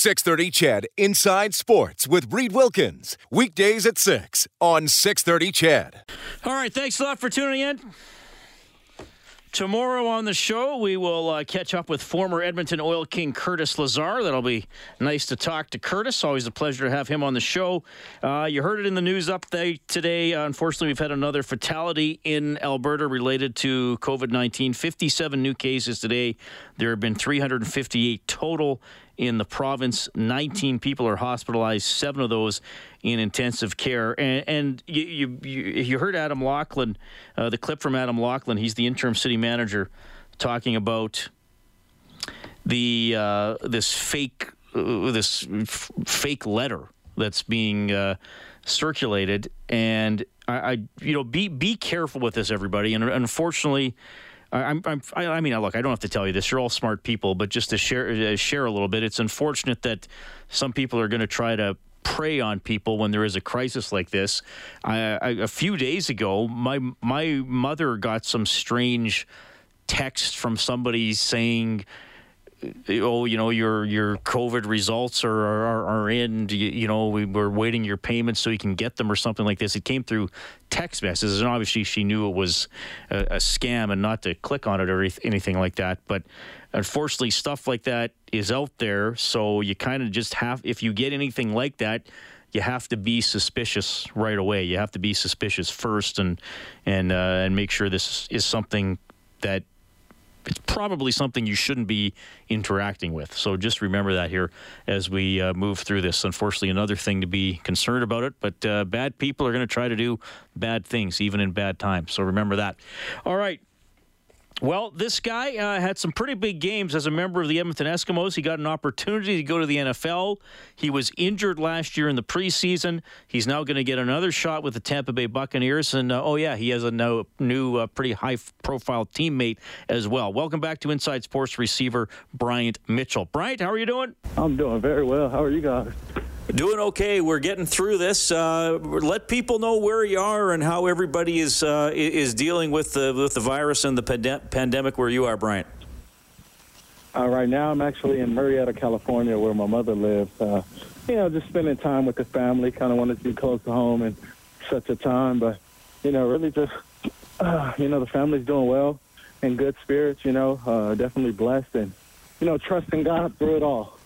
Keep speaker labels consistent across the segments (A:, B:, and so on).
A: 630 Ched Inside Sports with Reid Wilkins. Weekdays at 6 on 630 Ched.
B: All right, thanks a lot for tuning in. Tomorrow on the show, we will uh, catch up with former Edmonton Oil King Curtis Lazar. That'll be nice to talk to Curtis. Always a pleasure to have him on the show. Uh, you heard it in the news update today. Uh, unfortunately, we've had another fatality in Alberta related to COVID 19. 57 new cases today. There have been 358 total in the province. 19 people are hospitalized, seven of those in intensive care. And, and you, you, you heard Adam Laughlin, uh, the clip from Adam Laughlin, he's the interim city manager, talking about the uh, this fake uh, this f- fake letter that's being uh, circulated. And I, I, you know, be be careful with this, everybody. And unfortunately. I'm, I'm, I mean, look, I don't have to tell you this. You're all smart people, but just to share uh, share a little bit, it's unfortunate that some people are going to try to prey on people when there is a crisis like this. I, I, a few days ago, my my mother got some strange text from somebody saying oh, you know, your your COVID results are are, are in. You, you, know, we were waiting your payments so you can get them or something like this. It came through text messages, and obviously she knew it was a, a scam and not to click on it or anything like that. But unfortunately, stuff like that is out there, so you kind of just have. If you get anything like that. You have to be suspicious right away. You have to be suspicious first, and and uh, and make sure this is something that it's probably something you shouldn't be interacting with. So just remember that here as we uh, move through this. Unfortunately, another thing to be concerned about it, but uh, bad people are going to try to do bad things, even in bad times. So remember that. All right. Well, this guy uh, had some pretty big games as a member of the Edmonton Eskimos. He got an opportunity to go to the NFL. He was injured last year in the preseason. He's now going to get another shot with the Tampa Bay Buccaneers. And uh, oh, yeah, he has a new, uh, pretty high profile teammate as well. Welcome back to Inside Sports receiver Bryant Mitchell. Bryant, how are you doing?
C: I'm doing very well. How are you guys?
B: Doing okay. We're getting through this. Uh, let people know where you are and how everybody is uh, is dealing with the with the virus and the pande- pandemic where you are, Bryant.
C: Uh, right now, I'm actually in Murrieta, California, where my mother lives. Uh, you know, just spending time with the family. Kind of wanted to be close to home in such a time, but you know, really just uh, you know, the family's doing well, in good spirits. You know, uh, definitely blessed, and you know, trusting God through it all.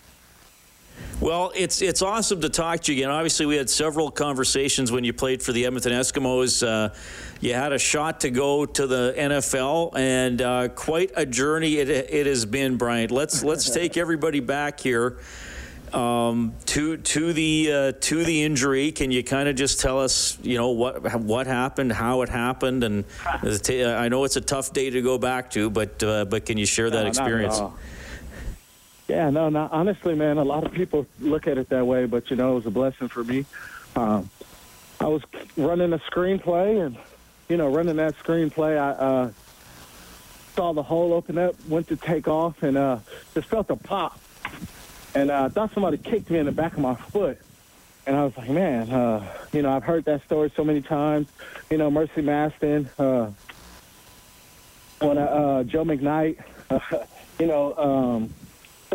B: Well, it's it's awesome to talk to you again. Obviously, we had several conversations when you played for the Edmonton Eskimos. Uh, you had a shot to go to the NFL, and uh, quite a journey it, it has been, Bryant. Let's let's take everybody back here um, to to the uh, to the injury. Can you kind of just tell us, you know, what what happened, how it happened, and I know it's a tough day to go back to, but uh, but can you share that experience?
C: Yeah, no, no. Honestly, man, a lot of people look at it that way, but you know, it was a blessing for me. Um, I was running a screenplay, and you know, running that screenplay, I uh, saw the hole open up, went to take off, and uh, just felt a pop, and uh, I thought somebody kicked me in the back of my foot. And I was like, man, uh, you know, I've heard that story so many times. You know, Mercy Maston, uh, when uh, Joe McKnight, uh, you know, um,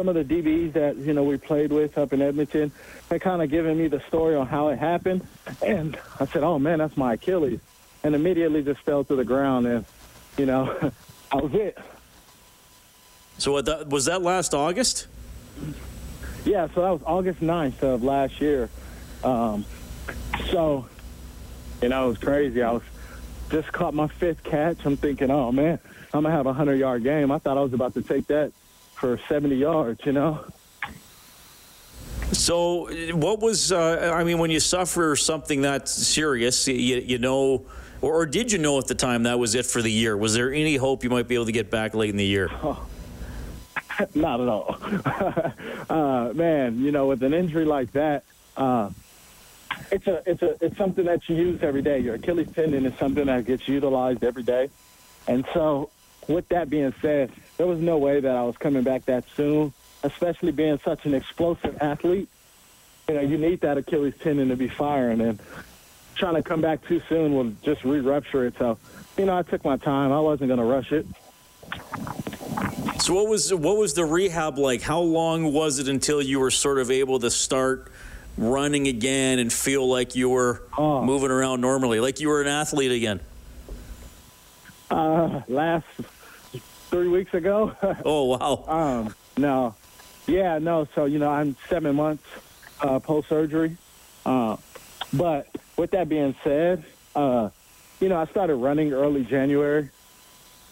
C: some of the DBs that you know we played with up in Edmonton, they kind of given me the story on how it happened, and I said, "Oh man, that's my Achilles," and immediately just fell to the ground, and you know, I was it.
B: So what that, was that last August?
C: Yeah, so that was August 9th of last year. Um, so, you know, it was crazy. I was just caught my fifth catch. I'm thinking, oh man, I'm gonna have a hundred yard game. I thought I was about to take that for 70 yards, you know?
B: So, what was, uh, I mean, when you suffer something that serious, you, you know, or, or, did you know at the time that was it for the year? Was there any hope you might be able to get back late in the year? Oh,
C: not at all. uh, man, you know, with an injury like that, uh, it's a it's a it's something that you use every day. Your Achilles tendon is something that gets utilized every day, and so with that being said, there was no way that I was coming back that soon, especially being such an explosive athlete. You know, you need that Achilles tendon to be firing, and trying to come back too soon will just re-rupture it. So, you know, I took my time. I wasn't going to rush it.
B: So what was what was the rehab like? How long was it until you were sort of able to start running again and feel like you were oh. moving around normally, like you were an athlete again?
C: Uh, last three weeks ago.
B: oh wow.
C: um, no, yeah, no. So you know, I'm seven months uh, post surgery. Uh, but with that being said, uh, you know, I started running early January,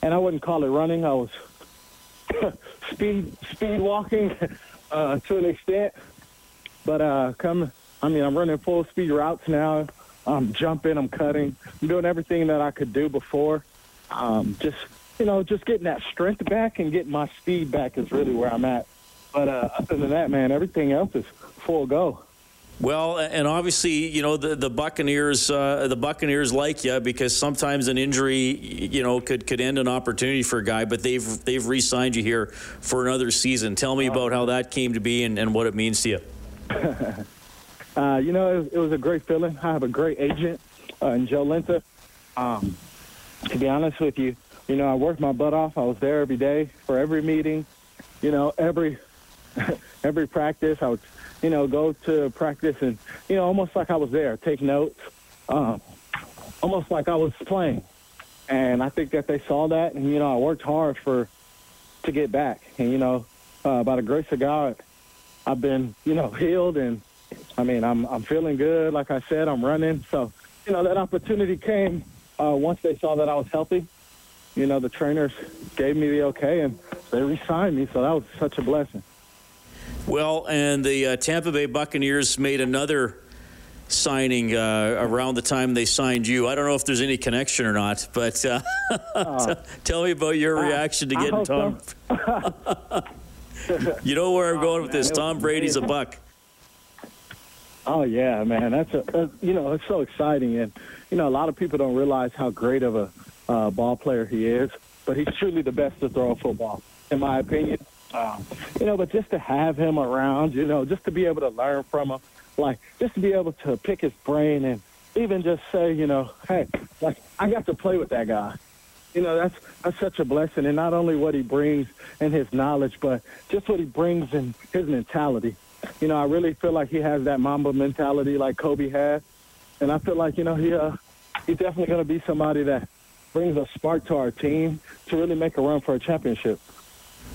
C: and I wouldn't call it running. I was speed speed walking uh, to an extent. But uh, come, I mean, I'm running full speed routes now. I'm jumping, I'm cutting, I'm doing everything that I could do before. Um, just you know, just getting that strength back and getting my speed back is really where I'm at. But uh, other than that, man, everything else is full go.
B: Well, and obviously, you know the the Buccaneers, uh, the Buccaneers like you because sometimes an injury, you know, could could end an opportunity for a guy. But they've they've re-signed you here for another season. Tell me about how that came to be and, and what it means to you.
C: uh, you know, it, it, was a great feeling. I have a great agent uh, in Joe Lenta. Um, to be honest with you, you know, I worked my butt off. I was there every day for every meeting. You know, every every practice. I would you know, go to practice and, you know, almost like I was there, take notes, um, almost like I was playing. And I think that they saw that, and you know, I worked hard for to get back. And you know, uh, by the grace of God, I've been, you know, healed, and I mean, I'm I'm feeling good. Like I said, I'm running. So, you know, that opportunity came uh, once they saw that I was healthy. You know, the trainers gave me the okay, and they re-signed me. So that was such a blessing.
B: Well, and the uh, Tampa Bay Buccaneers made another signing uh, around the time they signed you. I don't know if there's any connection or not, but uh, uh, tell me about your reaction to getting Tom. So. you know where I'm going oh, with this. Tom Brady's a buck.
C: Oh yeah, man, that's a you know it's so exciting, and you know a lot of people don't realize how great of a uh, ball player he is, but he's truly the best to throw a football, in my opinion. Um, you know, but just to have him around, you know, just to be able to learn from him, like just to be able to pick his brain and even just say, you know, hey, like I got to play with that guy. You know, that's that's such a blessing, and not only what he brings in his knowledge, but just what he brings in his mentality. You know, I really feel like he has that Mamba mentality like Kobe had, and I feel like you know he uh, he's definitely going to be somebody that brings a spark to our team to really make a run for a championship.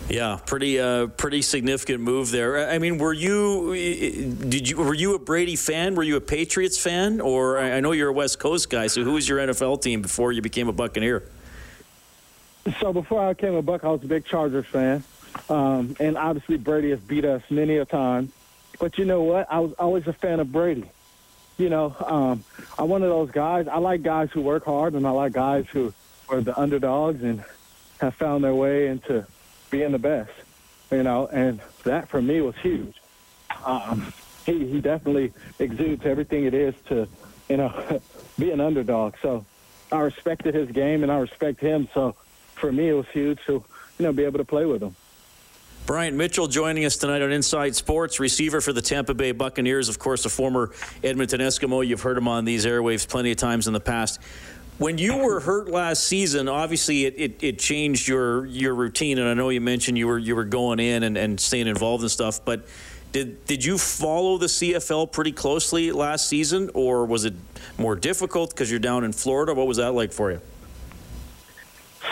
B: Yeah, pretty uh, pretty significant move there. I mean, were you did you were you a Brady fan? Were you a Patriots fan, or I know you're a West Coast guy? So who was your NFL team before you became a Buccaneer?
C: So before I became a Buck, I was a big Chargers fan, um, and obviously Brady has beat us many a time. But you know what? I was always a fan of Brady. You know, um, I'm one of those guys. I like guys who work hard, and I like guys who are the underdogs and have found their way into being the best, you know, and that for me was huge. Um, he, he definitely exudes everything it is to, you know, be an underdog. So I respected his game and I respect him. So for me, it was huge to, you know, be able to play with him.
B: Bryant Mitchell joining us tonight on Inside Sports, receiver for the Tampa Bay Buccaneers, of course, a former Edmonton Eskimo. You've heard him on these airwaves plenty of times in the past. When you were hurt last season, obviously it, it, it, changed your your routine, and I know you mentioned you were you were going in and, and staying involved and stuff. But did did you follow the CFL pretty closely last season, or was it more difficult because you're down in Florida? What was that like for you?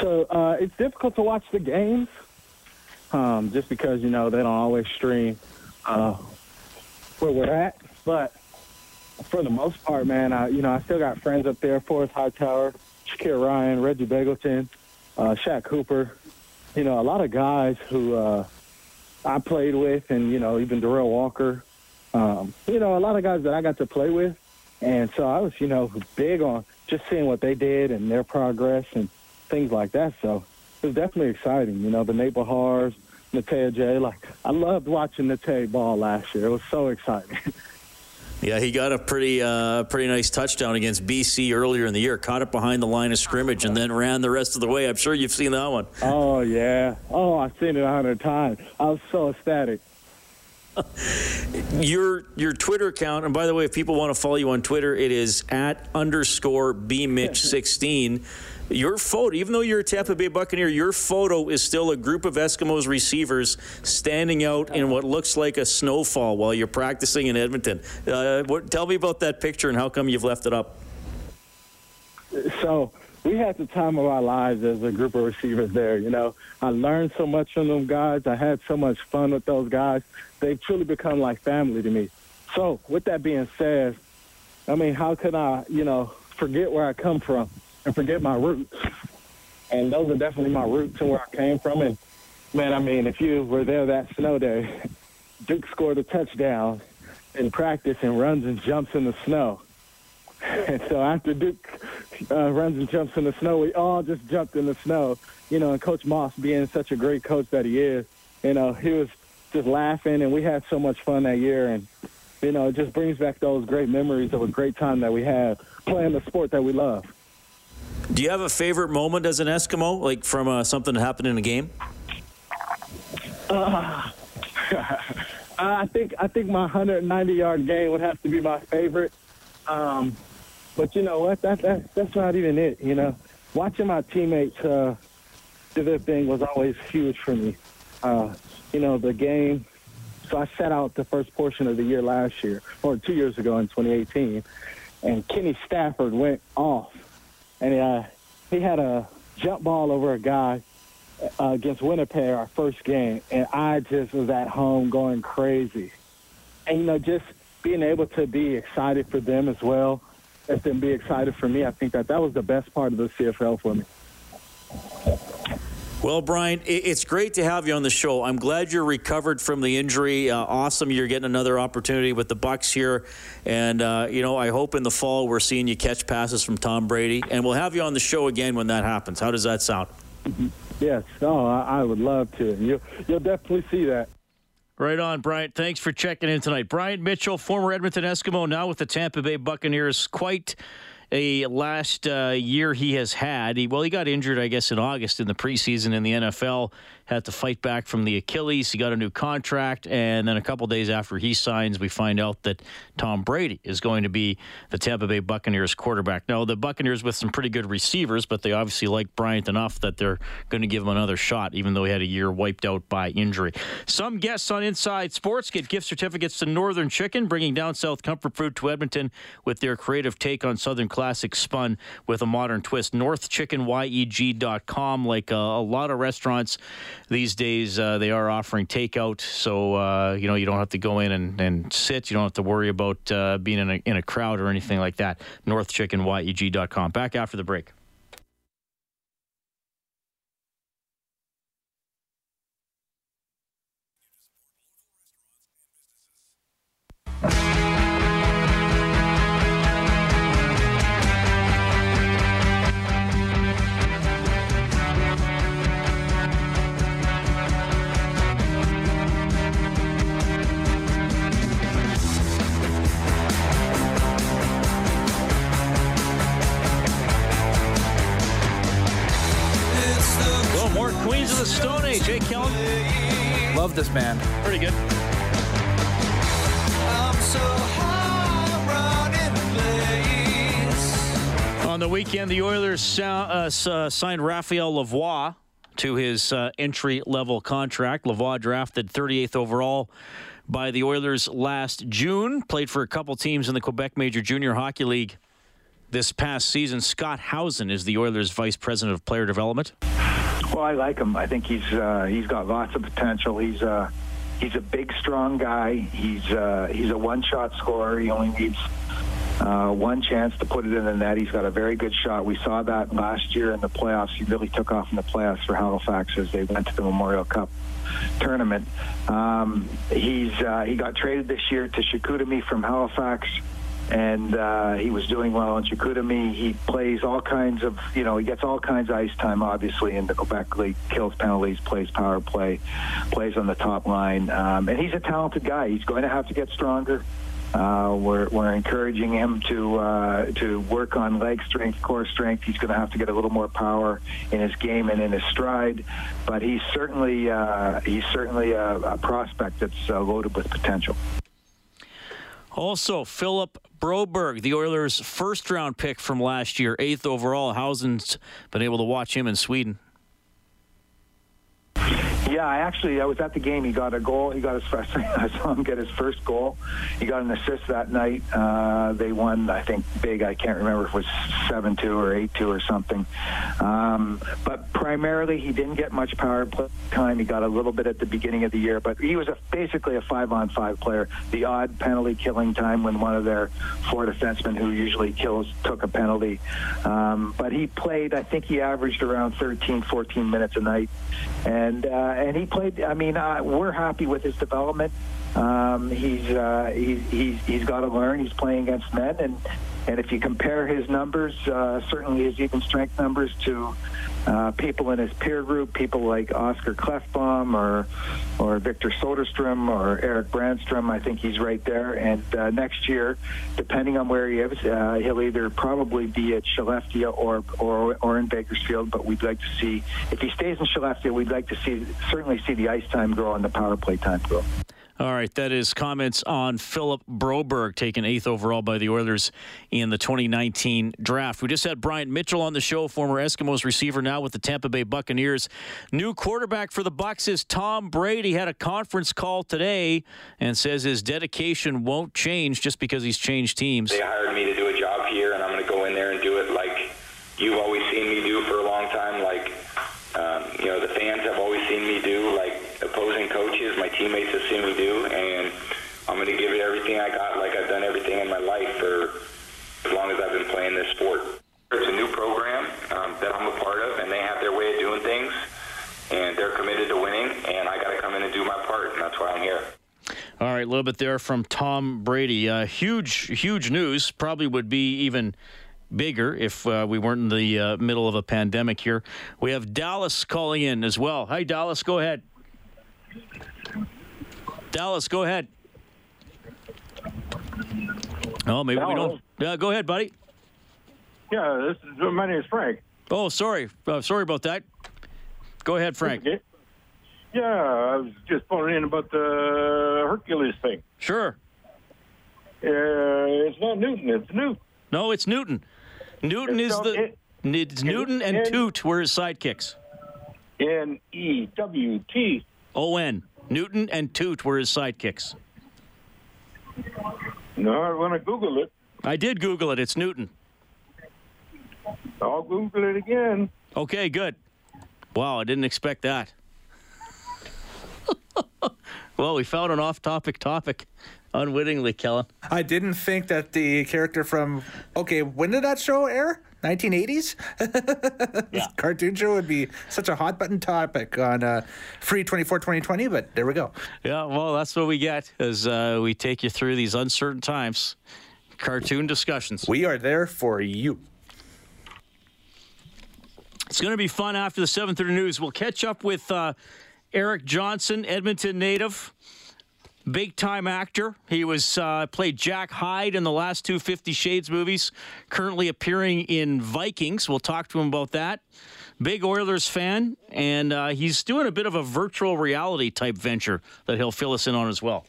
C: So uh, it's difficult to watch the games, um, just because you know they don't always stream uh, where we're at, but for the most part, man, I, you know, I still got friends up there, Forrest Hightower, Shakir Ryan, Reggie Begelton, uh, Shaq Cooper, you know, a lot of guys who uh, I played with, and, you know, even Darrell Walker, um, you know, a lot of guys that I got to play with. And so I was, you know, big on just seeing what they did and their progress and things like that. So was definitely exciting. You know, the Nate Behars, Natey Adjei. Like, I loved watching Natey ball last year. It was so exciting.
B: Yeah, he got a pretty uh, pretty nice touchdown against BC earlier in the year. Caught it behind the line of scrimmage and then ran the rest of the way. I'm sure you've seen that one.
C: Oh yeah. Oh, I've seen it a hundred times. I was so ecstatic.
B: your your Twitter account, and by the way, if people want to follow you on Twitter, it is at underscore bmitch16. your photo, even though you're a Tampa Bay Buccaneer, your photo is still a group of Eskimos receivers standing out in what looks like a snowfall while you're practicing in Edmonton. Uh, what, tell me about that picture and how come you've left it up.
C: So we had the time of our lives as a group of receivers there. You know, I learned so much from them guys. I had so much fun with those guys. They've truly become like family to me. So with that being said, I mean, how can I, you know, forget where I come from and forget my roots? And those are definitely my roots and where I came from. And man, I mean, if you were there that snow day, Duke scored a touchdown in practice and runs and jumps in the snow. And so after Duke uh, runs and jumps in the snow, we all just jumped in the snow. You know, and Coach Maas being such a great coach that he is, you know, he was just laughing, and we had so much fun that year. And you know, it just brings back those great memories of a great time that we had playing the sport that we love.
B: Do you have a favorite moment as an Eskimo, like from uh, something that happened in a game?
C: Uh, I think I think my 190 yard game would have to be my favorite. Um, but you know what? That, that that's not even it. You know, watching my teammates uh, do their thing was always huge for me. Uh, you know, the game. So I sat out the first portion of the year last year, or two years ago in 2018, and Kenny Stafford went off, and uh, he had a jump ball over a guy uh, against Winnipeg, our first game, and I just was at home going crazy. And you know, just being able to be excited for them as well as them be excited for me, I think that that was the best part of the CFL for me.
B: Well, Bryant, it's great to have you on the show. I'm glad you're recovered from the injury. Uh, awesome, you're getting another opportunity with the Bucks here, and uh, you know I hope in the fall we're seeing you catch passes from Tom Brady, and we'll have you on the show again when that happens. How does that sound?
C: Mm-hmm. Yes, oh, I, I would love to. You, you'll definitely see that.
B: Right on, Bryant. Thanks for checking in tonight. Bryant Mitchell, former Edmonton Eskimo, now with the Tampa Bay Buccaneers. Quite a last uh, year he has had. He, well, he got injured, I guess, in August in the preseason in the NFL had to fight back from the Achilles. He got a new contract, and then a couple days after he signs, we find out that Tom Brady is going to be the Tampa Bay Buccaneers quarterback. Now, the Buccaneers with some pretty good receivers, but they obviously like Bryant enough that they're going to give him another shot, even though he had a year wiped out by injury. Some guests on Inside Sports get gift certificates to Northern Chicken, bringing down South comfort food to Edmonton with their creative take on Southern classics spun with a modern twist. NorthChickenYEG.com, like uh, a lot of restaurants these days uh, they are offering takeout, so uh, you know you don't have to go in and, and sit. You don't have to worry about uh, being in a, in a crowd or anything like that. NorthChickenYEG.com. Back after the break.
D: Love this band.
B: Pretty good. On the weekend, the Oilers uh, uh, signed Raphael Lavoie to his uh, entry level contract. Lavoie drafted 38th overall by the Oilers last June. Played for a couple teams in the Quebec Major Junior Hockey League this past season. Scott Howson is the Oilers' vice president of player development.
E: Well, I like him. I think he's uh, he's got lots of potential. He's uh, he's a big, strong guy. He's uh, he's a one-shot scorer. He only needs uh, one chance to put it in the net. He's got a very good shot. We saw that last year in the playoffs. He really took off in the playoffs for Halifax as they went to the Memorial Cup tournament. Um, he's uh, he got traded this year to Chicoutimi from Halifax and uh, he was doing well in Chicoutimi. He plays all kinds of, you know, he gets all kinds of ice time, obviously, in the Quebec League, kills penalties, plays power play, plays on the top line. Um, and he's a talented guy. He's going to have to get stronger. Uh, we're, we're encouraging him to uh, to work on leg strength, core strength. He's going to have to get a little more power in his game and in his stride, but he's certainly uh, he's certainly a, a prospect that's uh, loaded with potential.
B: Also, Philip Broberg, the Oilers' first round pick from last year, eighth overall. How's been able to watch him in Sweden?
E: Yeah, I actually I was at the game. He got a goal. He got his first. I saw him get his first goal. He got an assist that night. Uh, they won, I think, big. I can't remember if it was seven two or eight two or something. Um, but primarily, he didn't get much power play time. He got a little bit at the beginning of the year, but he was a, basically a five on five player. The odd penalty killing time when one of their four defensemen who usually kills took a penalty. Um, but he played. I think he averaged around 13, 14 minutes a night, and. Uh, and he played. I mean, uh, we're happy with his development. Um, he's, uh, he's he's he's got to learn. He's playing against men, and and if you compare his numbers, uh, certainly his even strength numbers to uh, people in his peer group, people like Oscar Klefbom or or Victor Soderstrom or Eric Brannstrom, I think he's right there. And uh, next year, depending on where he is, uh, he'll either probably be at Skellefteå or, or or in Bakersfield. But we'd like to see if he stays in Skellefteå, we'd like to see certainly see the ice time grow and the power play time grow.
B: All right, that is comments on Philip Broberg, taken eighth overall by the Oilers in the 2019 draft. We just had Bryant Mitchell on the show, former Eskimos receiver, now with the Tampa Bay Buccaneers. New quarterback for the Bucs is Tom Brady. Had a conference call today and says his dedication won't change just because he's changed teams.
F: They hired me to do a job here, and I'm going to go in there and do it like you've always seen me do for a long time. Like um, you know, the fans have always seen me do. Like opposing coaches, my teammates have seen me do, and I'm going to give it everything I got, like I've done everything in my life for as long as I've been playing this sport. It's a new program um, that I'm a part of, and they have their way of doing things, and they're committed to winning, and I got to come in and do my part, and that's why I'm here.
B: All right, a little bit there from Tom Brady. Uh, huge, huge news. Probably would be even bigger if uh, we weren't in the uh, middle of a pandemic here. We have Dallas calling in as well. Hi, Dallas. Go ahead. Dallas, go ahead. Oh, maybe we don't. Yeah, go ahead, buddy.
G: Yeah, this is my name is Frank.
B: Oh, sorry. Uh, sorry about that. Go ahead, Frank.
G: Okay. Yeah, I was just phoning in about the Hercules thing.
B: Sure.
G: Uh, it's not Newton. It's Newton.
B: No, it's Newton. Newton
G: It's
B: is
G: not-
B: the.
G: it-
B: It's Newton and
G: it-
B: Toot were his sidekicks.
G: N E W T.
B: O N. Newton and Toot were his sidekicks.
G: No, I want to Google it,
B: I did Google it. It's Newton.
G: I'll Google it again.
B: Okay, good. Wow, I didn't expect that. well, we found an off-topic topic unwittingly, Kellen.
D: I didn't think that the character from okay, when did that show air? 1980s. yeah. Cartoon show would be such a hot button topic on uh, free 24 2020, but there we go.
B: Yeah, well, that's what we get as uh, we take you through these uncertain times. Cartoon discussions.
D: We are there for you.
B: It's going to be fun after the 7:30 news. We'll catch up with uh, Eric Johnson, Edmonton native, big time actor. He was uh, played Jack Hyde in the last two Fifty Shades movies. Currently appearing in Vikings. We'll talk to him about that. Big Oilers fan, and uh, he's doing a bit of a virtual reality type venture that he'll fill us in on as well.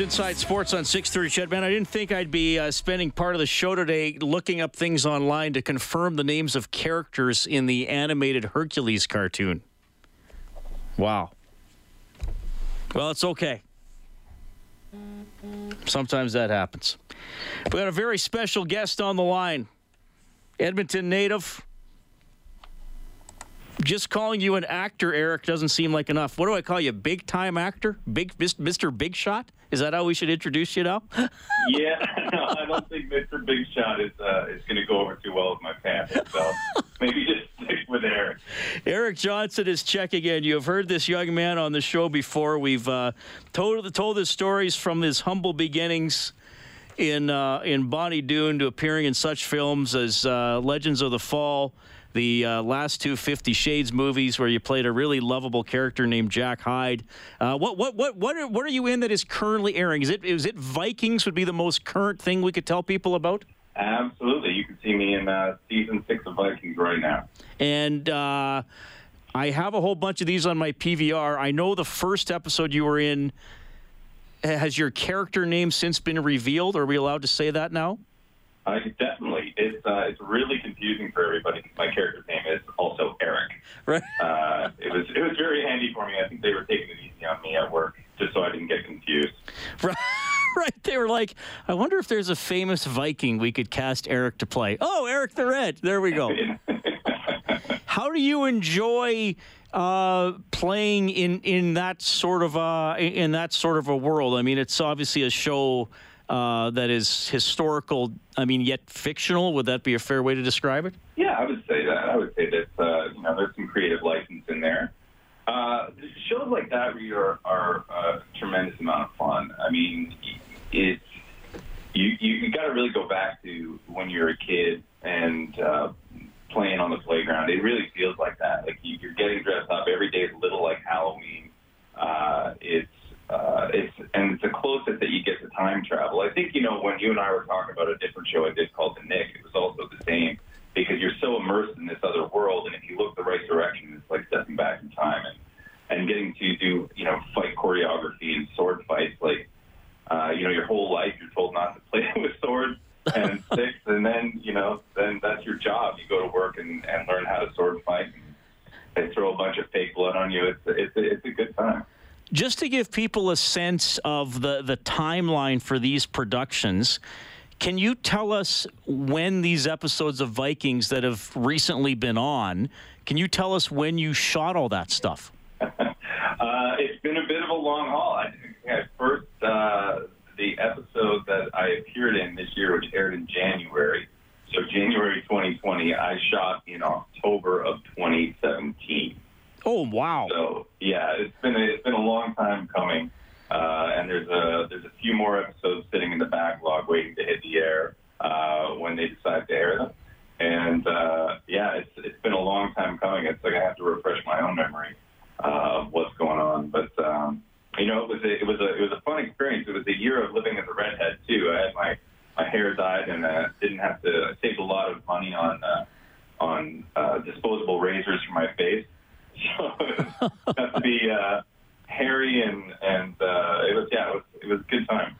B: Inside Sports on 630 Ched. Man, I didn't think I'd be uh, spending part of the show today looking up things online to confirm the names of characters in the animated Hercules cartoon. Wow. Well, it's okay. Sometimes that happens. We got a very special guest on the line. Edmonton native. Just calling you an actor, Eric, doesn't seem like enough. What do I call you? Big time actor? Big Mr. Big Shot? Is that how we should introduce you now?
H: Yeah, I don't think Mr. Big Shot is uh, is going to go over too well with my family. So maybe just stick with Eric
B: Eric Johnson is checking in. You have heard this young man on the show before. We've uh, told told his stories from his humble beginnings in uh, in Bonnie Doon to appearing in such films as uh, Legends of the Fall, the uh, last two Fifty Shades movies, where you played a really lovable character named Jack Hyde. Uh, what what what what are, what are you in that is currently airing? Is it is it Vikings would be the most current thing we could tell people about?
H: Absolutely. You can see me in uh, season six of Vikings right now.
B: And uh, I have a whole bunch of these on my PVR. I know the first episode you were in. Has your character name since been revealed? Are we allowed to say that now?
H: Uh, definitely. It's uh, it's really confusing for everybody. My character's name is also Eric.
B: Right.
H: Uh, it was it was very handy for me. I think they were taking it easy on me at work just so I didn't get confused.
B: Right. Right. They were like, I wonder if there's a famous Viking we could cast Eric to play. Oh, Eric the Red. There we go. How do you enjoy uh, playing in in that sort of a in that sort of a world? I mean, it's obviously a show uh, that is historical. I mean, yet fictional. Would that be a fair way to describe it?
H: Yeah, I would say that. I would say that uh, you know there's some creative license in there. Uh, shows like that really are, are a tremendous amount of fun. I mean, it's you you, you got to really go back to when you're a kid and uh, playing on the playground. It really feels like that. Like you, you're getting dressed up every day. a little like Halloween. Uh, it's uh, it's and it's the closest that you get to time travel. I think you know when you and I were talking about a different show I did called The Knick. It was also the same because you're so immersed in this other world, and if you look the right direction, it's like stepping back in time and and getting to do you know fight choreography and sword fights. Like uh, you know your whole life you're told not to play with swords and sticks, and then you know then that's your job. You go to work and, and learn how to sword fight. And they throw a bunch of fake blood on you. It's it's it's a good time.
B: Just to give people a sense of the, the timeline for these productions, can you tell us when these episodes of Vikings that have recently been on, can you tell us when you shot all that stuff?
H: Uh, it's been a bit of a long haul. I think I first uh, the episode that I appeared in this year, which aired in January. So January 2020, I shot in October of 2017.
B: Oh, wow.
H: So yeah, it's been a, it's been a long time coming, uh, and there's a there's a few more episodes sitting in the backlog waiting to hit the air uh, when they decide to air them. And uh, yeah, it's it's been a long time coming. It's like I have to refresh my own memory uh, of what's going on. But um, you know, it was a, it was a it was a fun experience. It was a year of living as a redhead too. I had my my hair dyed and uh, didn't have to I saved a lot of money on uh, on uh, disposable razors for my face. So it have to be uh, hairy and and uh, it was yeah it was it was a good time.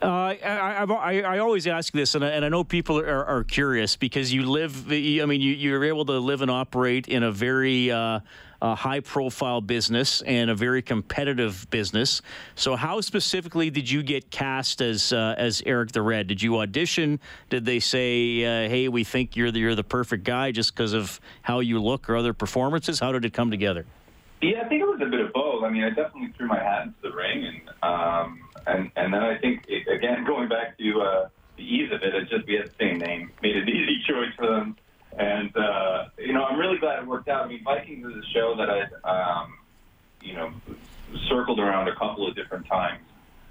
B: Uh, I, I, I, I always ask this, and I, and I know people are, are curious because you live. I mean, you, you're able to live and operate in a very uh, uh, high-profile business and a very competitive business. So, how specifically did you get cast as uh, as Eric the Red? Did you audition? Did they say, uh, "Hey, we think you're the, you're the perfect guy just because of how you look or other performances"? How did it come together?
H: Yeah, I think it was a bit of both. I mean, I definitely threw my hat into the ring, and um, and and then I think it, again going back to uh, the ease of it, it just we had the same name, made it an easy choice for them, and uh, you know I'm really glad it worked out. I Vikings is a show that I um, you know circled around a couple of different times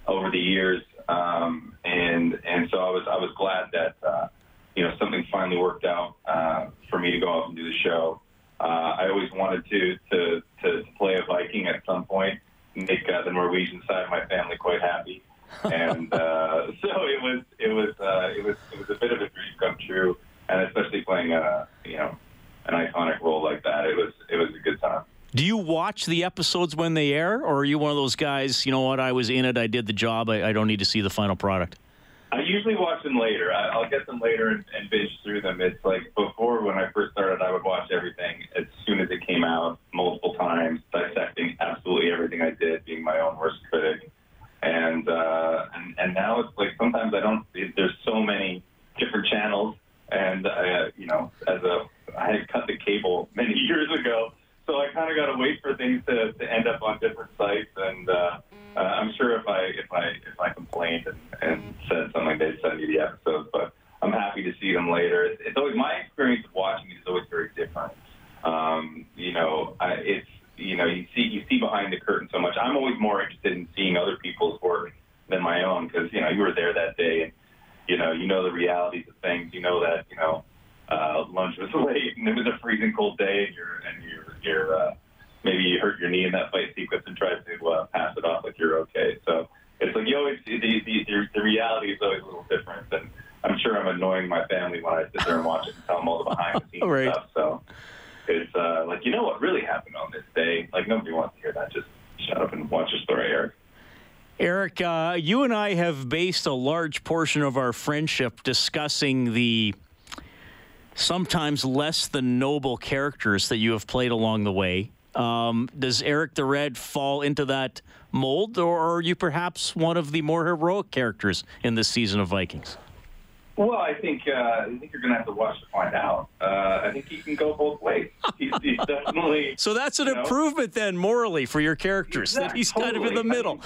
H: over the years, um, and and so I was I was glad that uh, you know something finally worked out uh, for me to go off and do the show. Uh, I always wanted to, to to to play a Viking at some point, make uh, the Norwegian side of my family quite happy, and uh, so it was it was uh, it was it was a bit of a dream come true, and especially playing a you know an iconic role like that, it was it was a good time.
B: Do you watch the episodes when they air, or are you one of those guys? You know what? I was in it. I did the job. I, I don't need to see the final product.
H: I usually watch them later. I, I'll get them later and, and binge through them. It's like before when I first started, I would watch everything as soon as it came out, multiple times, dissecting absolutely everything I did, being my own worst critic. And uh, and and now it's like sometimes I don't. There's so many different channels, and uh, you know, as a I had cut the cable many years ago, so I kind of got to wait for things to, to end up on different sites. And uh, uh, I'm sure if I if I if I complained and, and said something, they'd send me the episodes. But I'm happy to see them later. It's, it's always my experience of watching it is always very different. Um, you know, I, it's you know you see you see behind the curtain so much. I'm always more interested in seeing other people's work than my own because you know you were there that day and you know you know the realities of things. You know that you know uh, lunch was late and it was a freezing cold day and you're and you're you're uh, maybe you hurt your knee in that fight sequence and tried to uh, pass it off like you're okay. So it's like you always the the, the, the reality is always a little different and. I'm sure I'm annoying my family when I sit there and watch it and tell them all the behind the scenes
B: Right.
H: stuff. So it's uh, like you know what really happened on this day. Like nobody wants to hear that. Just shut up and watch your story, Eric.
B: Eric, uh, you and A large portion of our friendship discussing the sometimes less than noble characters that you have played along the way. Um, does Eric the Red fall into that mold, or are you perhaps one of the more heroic characters in this season of Vikings?
H: Well, I think uh, I think you're going to have to watch to find out. Uh, I think he can go both ways. He's, he's definitely
B: So that's an
H: you know,
B: improvement then, morally, for your characters, that he's kind of in the middle.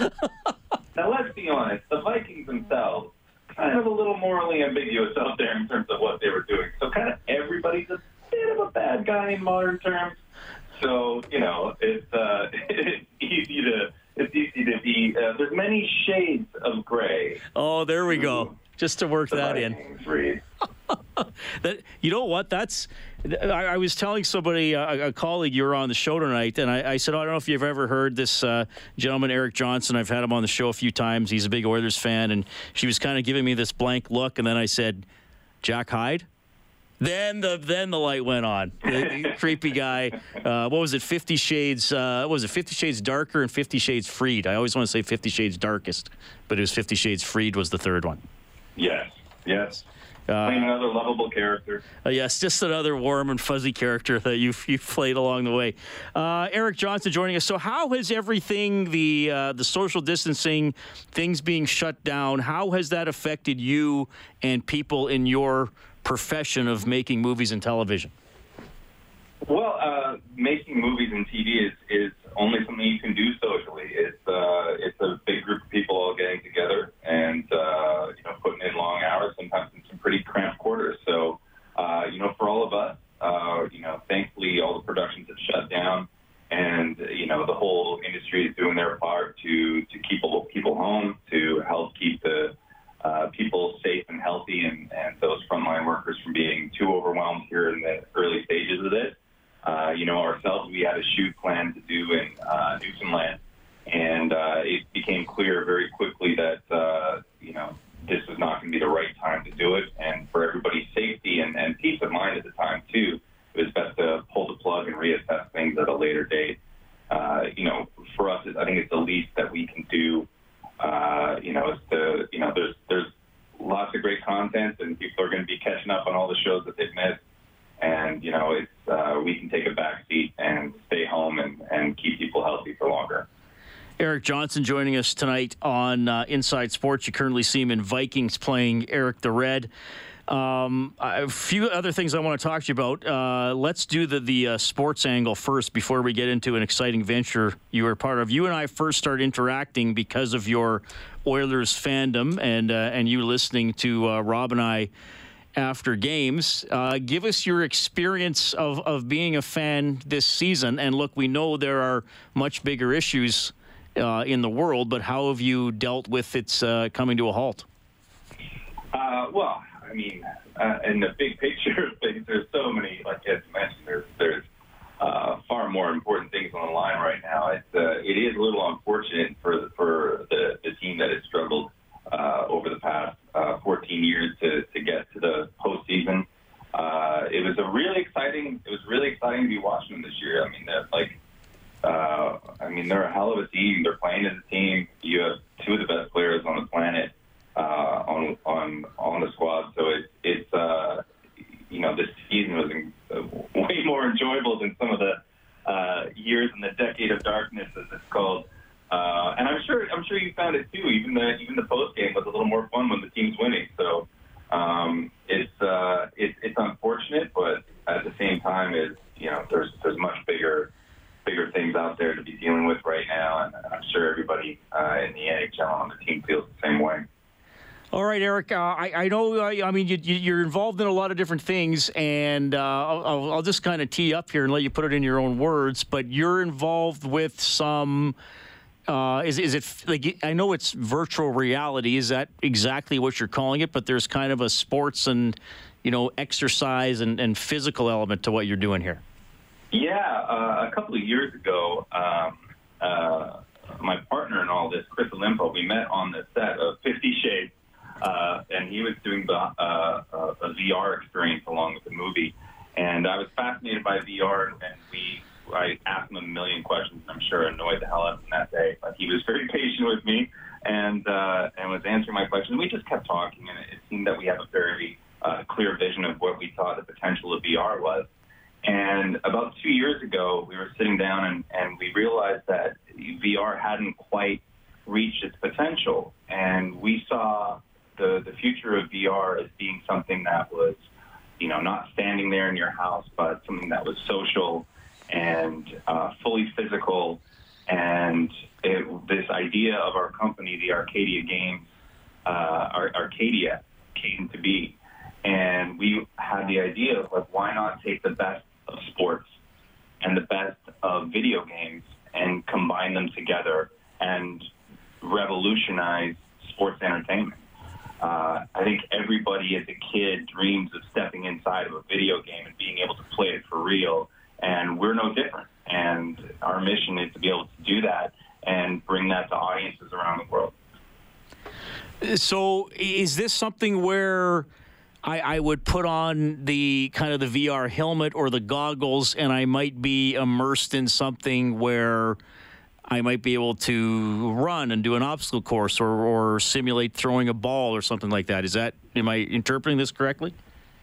H: Now, let's be honest. The Vikings themselves kind of a little morally ambiguous out there in terms of what they were doing. So, kind of everybody's a bit of a bad guy in modern terms. So, you know, it's uh, it's easy to it's easy to be. Uh, there's many shades of gray.
B: oh, there we go. Just to work that in.
H: Reid.
B: That you know what? That's I, I was telling somebody, a, a colleague, you were on the show tonight, and I, I said, oh, I don't know if you've ever heard this uh, gentleman, Eric Johnson. I've had him on the show a few times. He's a big Oilers fan, and she was kind of giving me this blank look, and then I said, Jack Hyde. Then the then the light went on. The, the creepy guy. Uh, what was it? Fifty Shades. Uh, what was it? Fifty Shades Darker and Fifty Shades Freed. I always want to say Fifty Shades Darkest, but it was Fifty Shades Freed was the third one.
H: Yes, yes. Playing another lovable character.
B: Uh, yes, just another warm and fuzzy character that you've, you've played along the way. Uh, Eric Johnson joining us. So, how has everything, the uh, the social distancing, things being shut down, how has that affected you and people in your profession of making movies and television?
H: Well, uh, making movies and TV is, is only something you can do socially. It's uh, it's a big group of people all getting together and uh, you know putting in long hours, sometimes in some pretty cramped quarters. So uh, you know, for all of us, uh, you know, thankfully all the productions have shut down, and you know the whole industry is doing their part to to keep people people home, to help keep the uh, people safe and healthy, and, and those frontline workers from being too overwhelmed here in the early stages of this. Uh, you know, ourselves, we had a shoot plan to do in uh, Newfoundland, and uh, it became clear very quickly that uh, you know this was not going to be the right time to do it, and for everybody's safety and, and peace of mind at the time too, it was best to pull the plug and reassess things at a later date. Uh, you know, for us, I think it's the least that we can do. Uh, you know, is to you know, there's there's lots of great content, and people are going to be catching up on all the shows that they've missed and you know it's uh, we can take a back seat and stay home and, and keep people healthy for longer.
B: Eric Johnson joining us tonight on uh, Inside Sports. You currently see him in Vikings playing Eric the Red. Um, a few other things I want to talk to you about. Uh, let's do the the uh, sports angle first before we get into an exciting venture you were part of. You and I first started interacting because of your Oilers fandom and uh, and you listening to uh, Rob and I after games. Uh, give us your experience of, of being a fan this season. And look, we know there are much bigger issues uh, in the world, but how have you dealt with its uh, coming to a halt?
H: Uh, well, I mean, uh, in the big picture of things, there's so many, like as you mentioned, there's, there's uh, far more important things on the line right now. It's, it is a little unfortunate for the, for the, the team that has struggled over the past uh, 14 years to, to get to the postseason. It was a really exciting. It was really exciting to be watching them this year. I mean, like, uh, I mean, they're a hell of a team. They're playing as a team. You have two of the best players on the planet uh, on on on the squad. So it's it's uh, you know this season was uh, way more enjoyable than some of the uh, years in the decade of darkness, as it's called. Uh, and I'm sure I'm sure you found it too. Even the even the post game was a little more fun when the team's winning. So um, it's uh, it's it's unfortunate, but at the same time, is you know there's there's much bigger bigger things out there to be dealing with right now, and I'm sure everybody uh, in the NHL on the team feels the same way.
B: All right, Eric. Uh, I, I know uh, I mean, you, you're involved in a lot of different things, and uh, I'll, I'll- I'll just kind of tee up here and let you put it in your own words. But you're involved with some. Uh, is is it like I know it's virtual reality? Is that exactly what you're calling it? But there's kind of a sports and you know exercise and, and physical element to what you're doing here.
H: Uh, a couple of years ago, um, uh, my partner in all this, Chris Olimpo, we met on the set of Fifty Shades, uh, and he was doing the, uh, uh, a VR experience along with the movie. And I was fascinated by VR, and we I asked him a million questions, and I'm sure annoyed the hell out of him that day. But he was very patient with me and uh, and was answering my questions. We just kept talking, and it seemed that we have a very uh, clear vision of what we thought the potential of VR was. And about two years ago, we were sitting down and, and we realized that VR hadn't quite reached its potential. And we saw the, the future of VR as being something that was, you know, not standing there in your house, but something that was social and uh, fully physical. And it, this idea of our company, the Arcadia Games, uh, Ar- Arcadia, came to be and we had the idea of like why not take the best of sports and the best of video games and combine them together and revolutionize sports entertainment. Uh, I think everybody as a kid dreams of stepping inside of a video game and being able to play it for real, and we're no different. And our mission is to be able to do that and bring that to audiences around the world.
B: So is this something where I, I would put on the kind of the VR helmet or the goggles and I might be immersed in something where I might be able to run and do an obstacle course or, or simulate throwing a ball or something like that. Is that am I interpreting this correctly?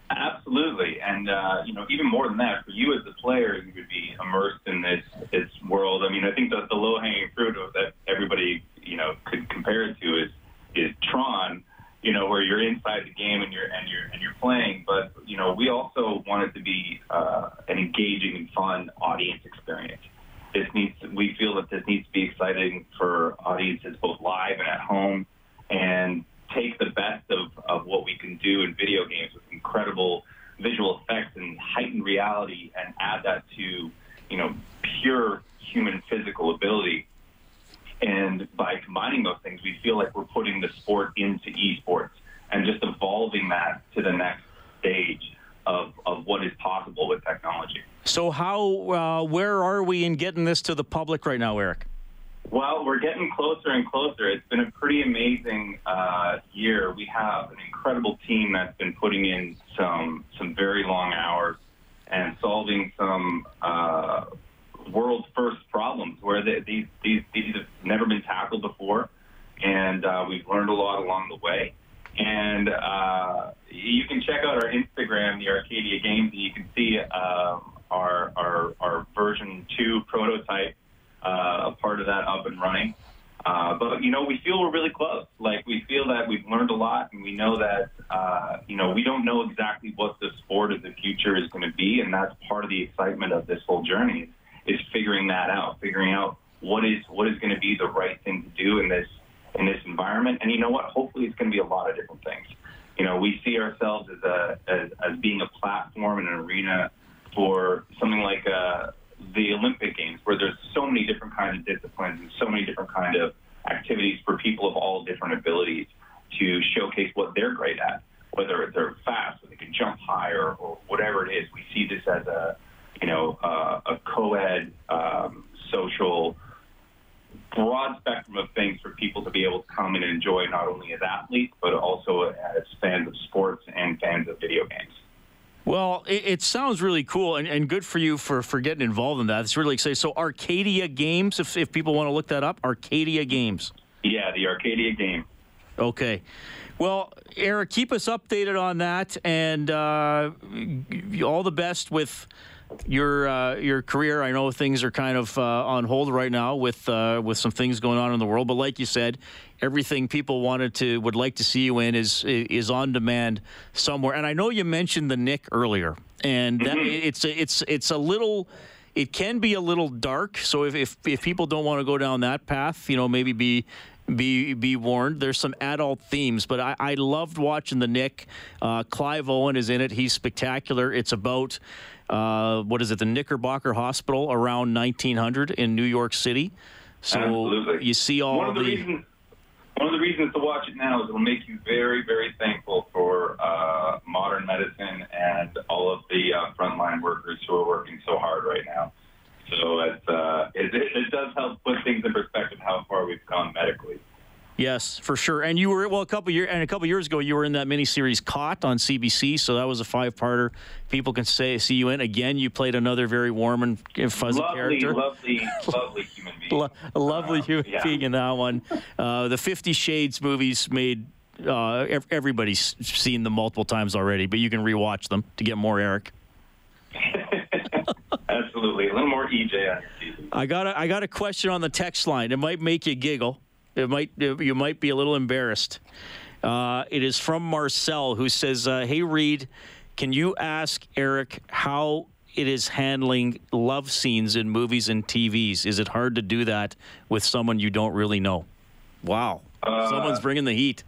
H: Absolutely, and uh, you know, even more than that, for you as a player, you would be immersed in this this world. I mean, I think the, the low hanging fruit that everybody you know could compare it to is is Tron. You know, where you're inside the game and you're and you're and you're playing. But you know, we also want it to be uh, an engaging and fun audience experience. This needs. We feel that this needs to be exciting for audiences both live and at home, and take the best of, of what we can do in video games with incredible visual effects and heightened reality and add that to, you know, pure human physical ability. And by combining those things, we feel like we're putting the sport into esports and just evolving that to the next stage of, of what is possible with technology.
B: So how uh, where are we in getting this to the public right now, Eric?
H: Well, we're getting closer and closer. It's been a pretty amazing uh, year. We have an incredible team that's been putting in some some very long hours and solving some uh, world first problems where they, these these these have never been tackled before, and uh, we've learned a lot along the way. And uh, you can check out our Instagram, the Arcadia Games, and you can see um, our, our our version two prototype uh, a part of that up and running. Uh, but you know, we feel we're really close. Like we feel that we've learned a lot, and we know that uh, you know we don't know exactly what the sport of the future is going to be, and that's part of the excitement of this whole journey is figuring that out, figuring out what is what is going to be the right thing to do in this in this environment. And you know what? Hopefully, it's going to be a lot of different things. You know, we see ourselves as a as, as being a platform and an arena for something like uh, the Olympic Games, where there's so many different kinds of disciplines and so many different kind of activities for people of all different abilities to showcase what they're great at, whether they're fast or they can jump higher or whatever it is. We see this as a you know uh, a co-ed um, social broad spectrum of things for people to be able to come and enjoy not only as athletes but also as fans of sports and fans of video games.
B: Well, it, it sounds really cool and, and good for you for, for getting involved in that. It's really exciting. So, Arcadia Games, if, if people want to look that up, Arcadia Games.
H: Yeah, the Arcadia game.
B: Okay. Well, Eric, keep us updated on that, and uh, all the best with your uh, your career. I know things are kind of uh, on hold right now with uh, with some things going on in the world, but like you said, everything people wanted to would like to see you in is is on demand somewhere. And I know you mentioned the Knick earlier, and that, it's it's it's a little. It can be a little dark, so if, if, if people don't want to go down that path, you know, maybe be be be warned. There's some adult themes, but I, I loved watching the Knick. Uh, Clive Owen is in it. He's spectacular. It's about uh, what is it? The Knickerbocker Hospital around 1900 in New York City. So
H: Absolutely.
B: you see all
H: one of the,
B: the
H: reasons one of the reasons to watch it now is it'll make you very very thankful for uh, modern medicine and all of the uh, frontline workers who are working so hard right now. So it's, uh, it, it, it does help put things in perspective how far we've come medically.
B: Yes, for sure. And you were well a couple year and a couple years ago you were in that miniseries Caught on CBC, so that was a five-parter. People can say see you in again. You played another very warm and fuzzy
H: lovely,
B: character.
H: lovely, lovely human being.
B: Lo- lovely
H: Uh,
B: human
H: yeah.
B: being in that one. Uh, the Fifty Shades movies made uh, ev- everybody's seen them multiple times already, but you can rewatch them to get more Eric.
H: Absolutely, a little more EJ on your.
B: I got a, I got a question on the text line. It might make you giggle. It might you might be a little embarrassed. Uh, it is from Marcel who says, uh, "Hey Reid, can you ask Eric how it is handling love scenes in movies and TVs? Is it hard to do that with someone you don't really know?" Wow,
H: Uh,
B: someone's bringing the heat.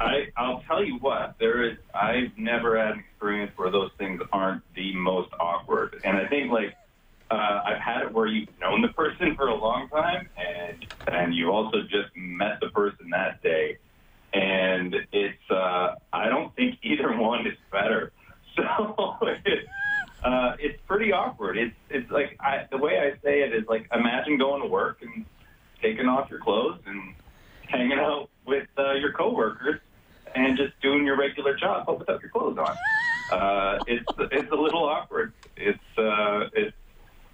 H: I, I'll tell you what, there is, I've never had an experience where those things aren't the most awkward. And I think, like, uh, I've had it where you've known the person for a long time and, and you also just met the person that day. And it's, uh, I don't think either one is better. So it's, uh, it's pretty awkward. It's, it's like, I, the way I say it is like, imagine going to work and taking off your clothes and hanging out with uh, your coworkers and just doing your regular job, but without your clothes on. Uh, it's it's a little awkward. It's uh, it's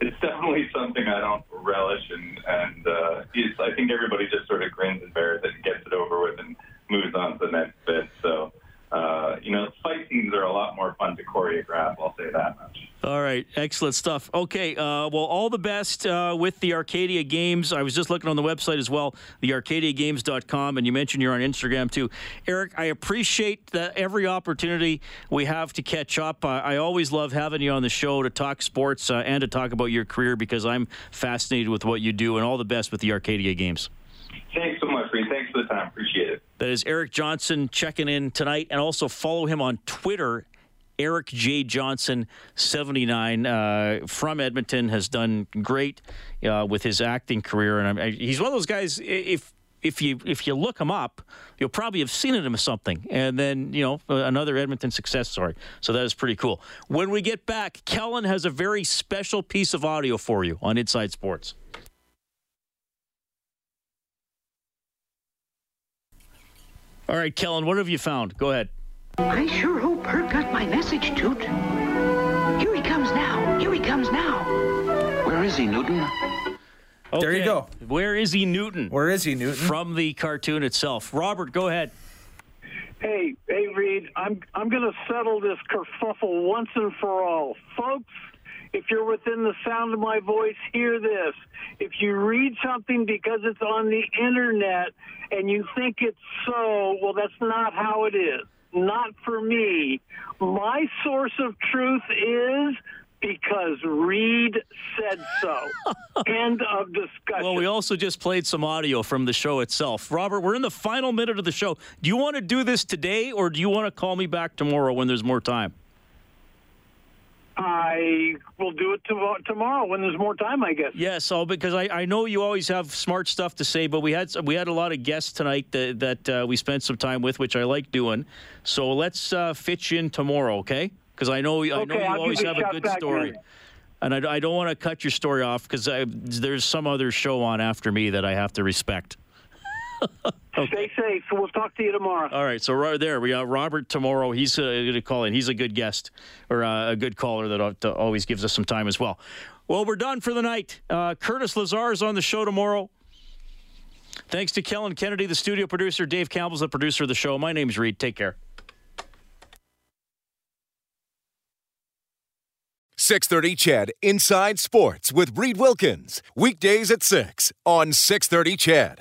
H: it's definitely something I don't relish, and and uh, it's, I think everybody just sort of grins and bears it and gets it over with and moves on to the next bit. So. Uh, you know, fight scenes are a lot more fun to choreograph. I'll say that much.
B: All right, excellent stuff. Okay, uh, well, all the best uh, with the Arcadia Games. I was just looking on the website as well, thearcadiagames.com, and you mentioned you're on Instagram too. Eric, I appreciate that every opportunity we have to catch up. I, I always love having you on the show to talk sports uh, and to talk about your career because I'm fascinated with what you do, and all the best with the Arcadia Games.
H: Thanks so much, Reid. Thanks for the time. Appreciate it.
B: That is Eric Johnson checking in tonight, and also follow him on Twitter. Eric J. Johnson, 79, uh, from Edmonton, has done great uh, with his acting career, and I, he's one of those guys. If if you if you look him up, you'll probably have seen him in something, and then you know another Edmonton success story. So that is pretty cool. When we get back, Kellen has a very special piece of audio for you on Inside Sports. All right, Kellen, what have you found? Go ahead.
I: I sure hope Herc got my message, Toot. Here he comes now. Here he comes now. Where is he, Newton?
D: There you go.
B: Where is he, Newton?
D: Where is he, Newton?
B: From the cartoon itself. Robert, go ahead.
G: Hey, hey, Reid, I'm I'm going to settle this kerfuffle once and for all, folks. If you're within the sound of my voice, hear this. If you read something because it's on the internet and you think it's so, well, that's not how it is. Not for me. My source of truth is because Reid said so. End of discussion.
B: Well, we also just played some audio from the show itself. Robert, we're in the final minute of the show. Do you want to do this today, or do you want to call me back tomorrow when there's more time?
G: I will do it to- tomorrow when there's more time, I guess.
B: Yes, so because I, I know you always have smart stuff to say, but we had we had a lot of guests tonight that that uh, we spent some time with, which I like doing. So let's uh, fit you in tomorrow, okay? Because I know I know you
G: I'll
B: always have a good story, and I, I don't want to cut your story off because there's some other show on after me that I have to respect.
G: Stay safe. So we'll talk to you tomorrow.
B: All right, so right there we got Robert tomorrow. He's uh, going to call in. He's a good guest or uh, a good caller that that always gives us some time as well. Well, we're done for the night. Uh, Curtis Lazar is on the show tomorrow. Thanks to Kellen Kennedy, the studio producer. Dave Campbell's the producer of the show. My name's Reid. Take care.
A: 630 Ched Inside Sports with Reid Wilkins. Weekdays at 6 on 630 Ched.